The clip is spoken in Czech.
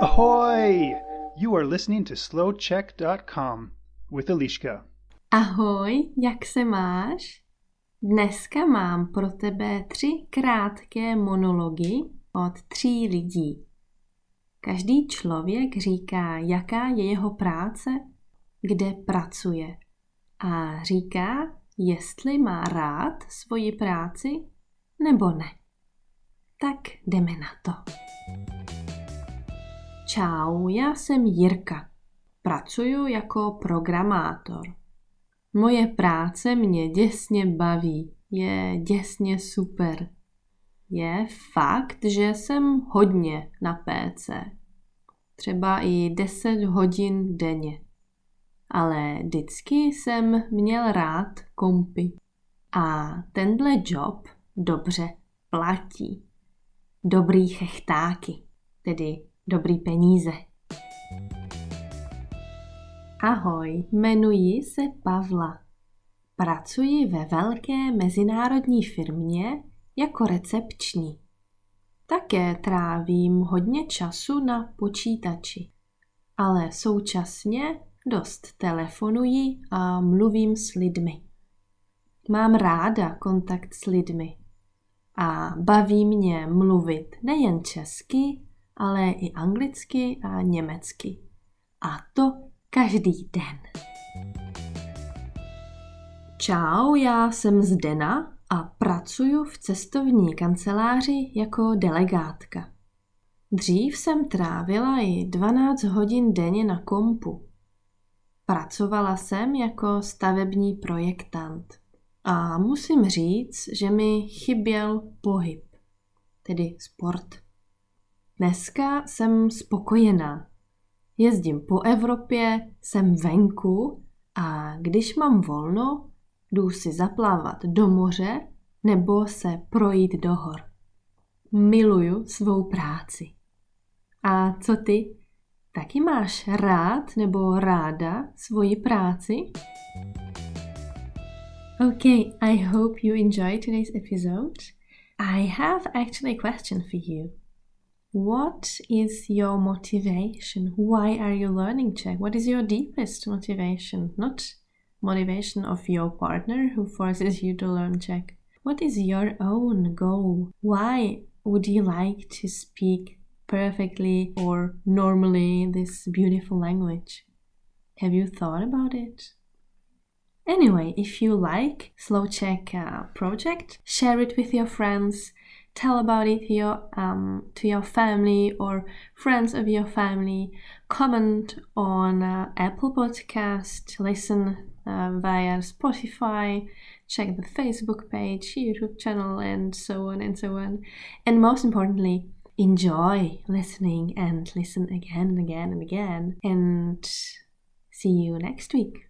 Ahoy! You are listening to slowcheck.com with Eliška. Ahoj, jak se máš? Dneska mám pro tebe tři krátké monology od tří lidí. Každý člověk říká, jaká je jeho práce, kde pracuje. A říká, jestli má rád svoji práci nebo ne. Tak jdeme na to. Čau, já jsem Jirka. Pracuju jako programátor. Moje práce mě děsně baví, je děsně super. Je fakt, že jsem hodně na PC. Třeba i 10 hodin denně. Ale vždycky jsem měl rád kompy. A tenhle job dobře platí. Dobrý chechtáky, tedy dobrý peníze. Ahoj, jmenuji se Pavla. Pracuji ve velké mezinárodní firmě jako recepční. Také trávím hodně času na počítači, ale současně dost telefonuji a mluvím s lidmi. Mám ráda kontakt s lidmi a baví mě mluvit nejen česky, ale i anglicky a německy. A to každý den. Čau, já jsem Zdena a pracuji v cestovní kanceláři jako delegátka. Dřív jsem trávila i 12 hodin denně na kompu. Pracovala jsem jako stavební projektant a musím říct, že mi chyběl pohyb, tedy sport. Dneska jsem spokojená. Jezdím po Evropě, jsem venku a když mám volno, jdu si zaplavat do moře nebo se projít do hor. Miluju svou práci. A co ty? Taky máš rád nebo ráda svoji práci? Okay, I hope you enjoyed today's episode. I have actually a question for you. What is your motivation? Why are you learning Czech? What is your deepest motivation? Not motivation of your partner who forces you to learn Czech. What is your own goal? Why would you like to speak perfectly or normally this beautiful language? Have you thought about it? Anyway, if you like Slow Czech uh, project, share it with your friends. Tell about it to your um, to your family or friends of your family. Comment on uh, Apple Podcast. Listen uh, via Spotify, check the Facebook page, YouTube channel, and so on and so on. And most importantly, enjoy listening and listen again and again and again. And see you next week.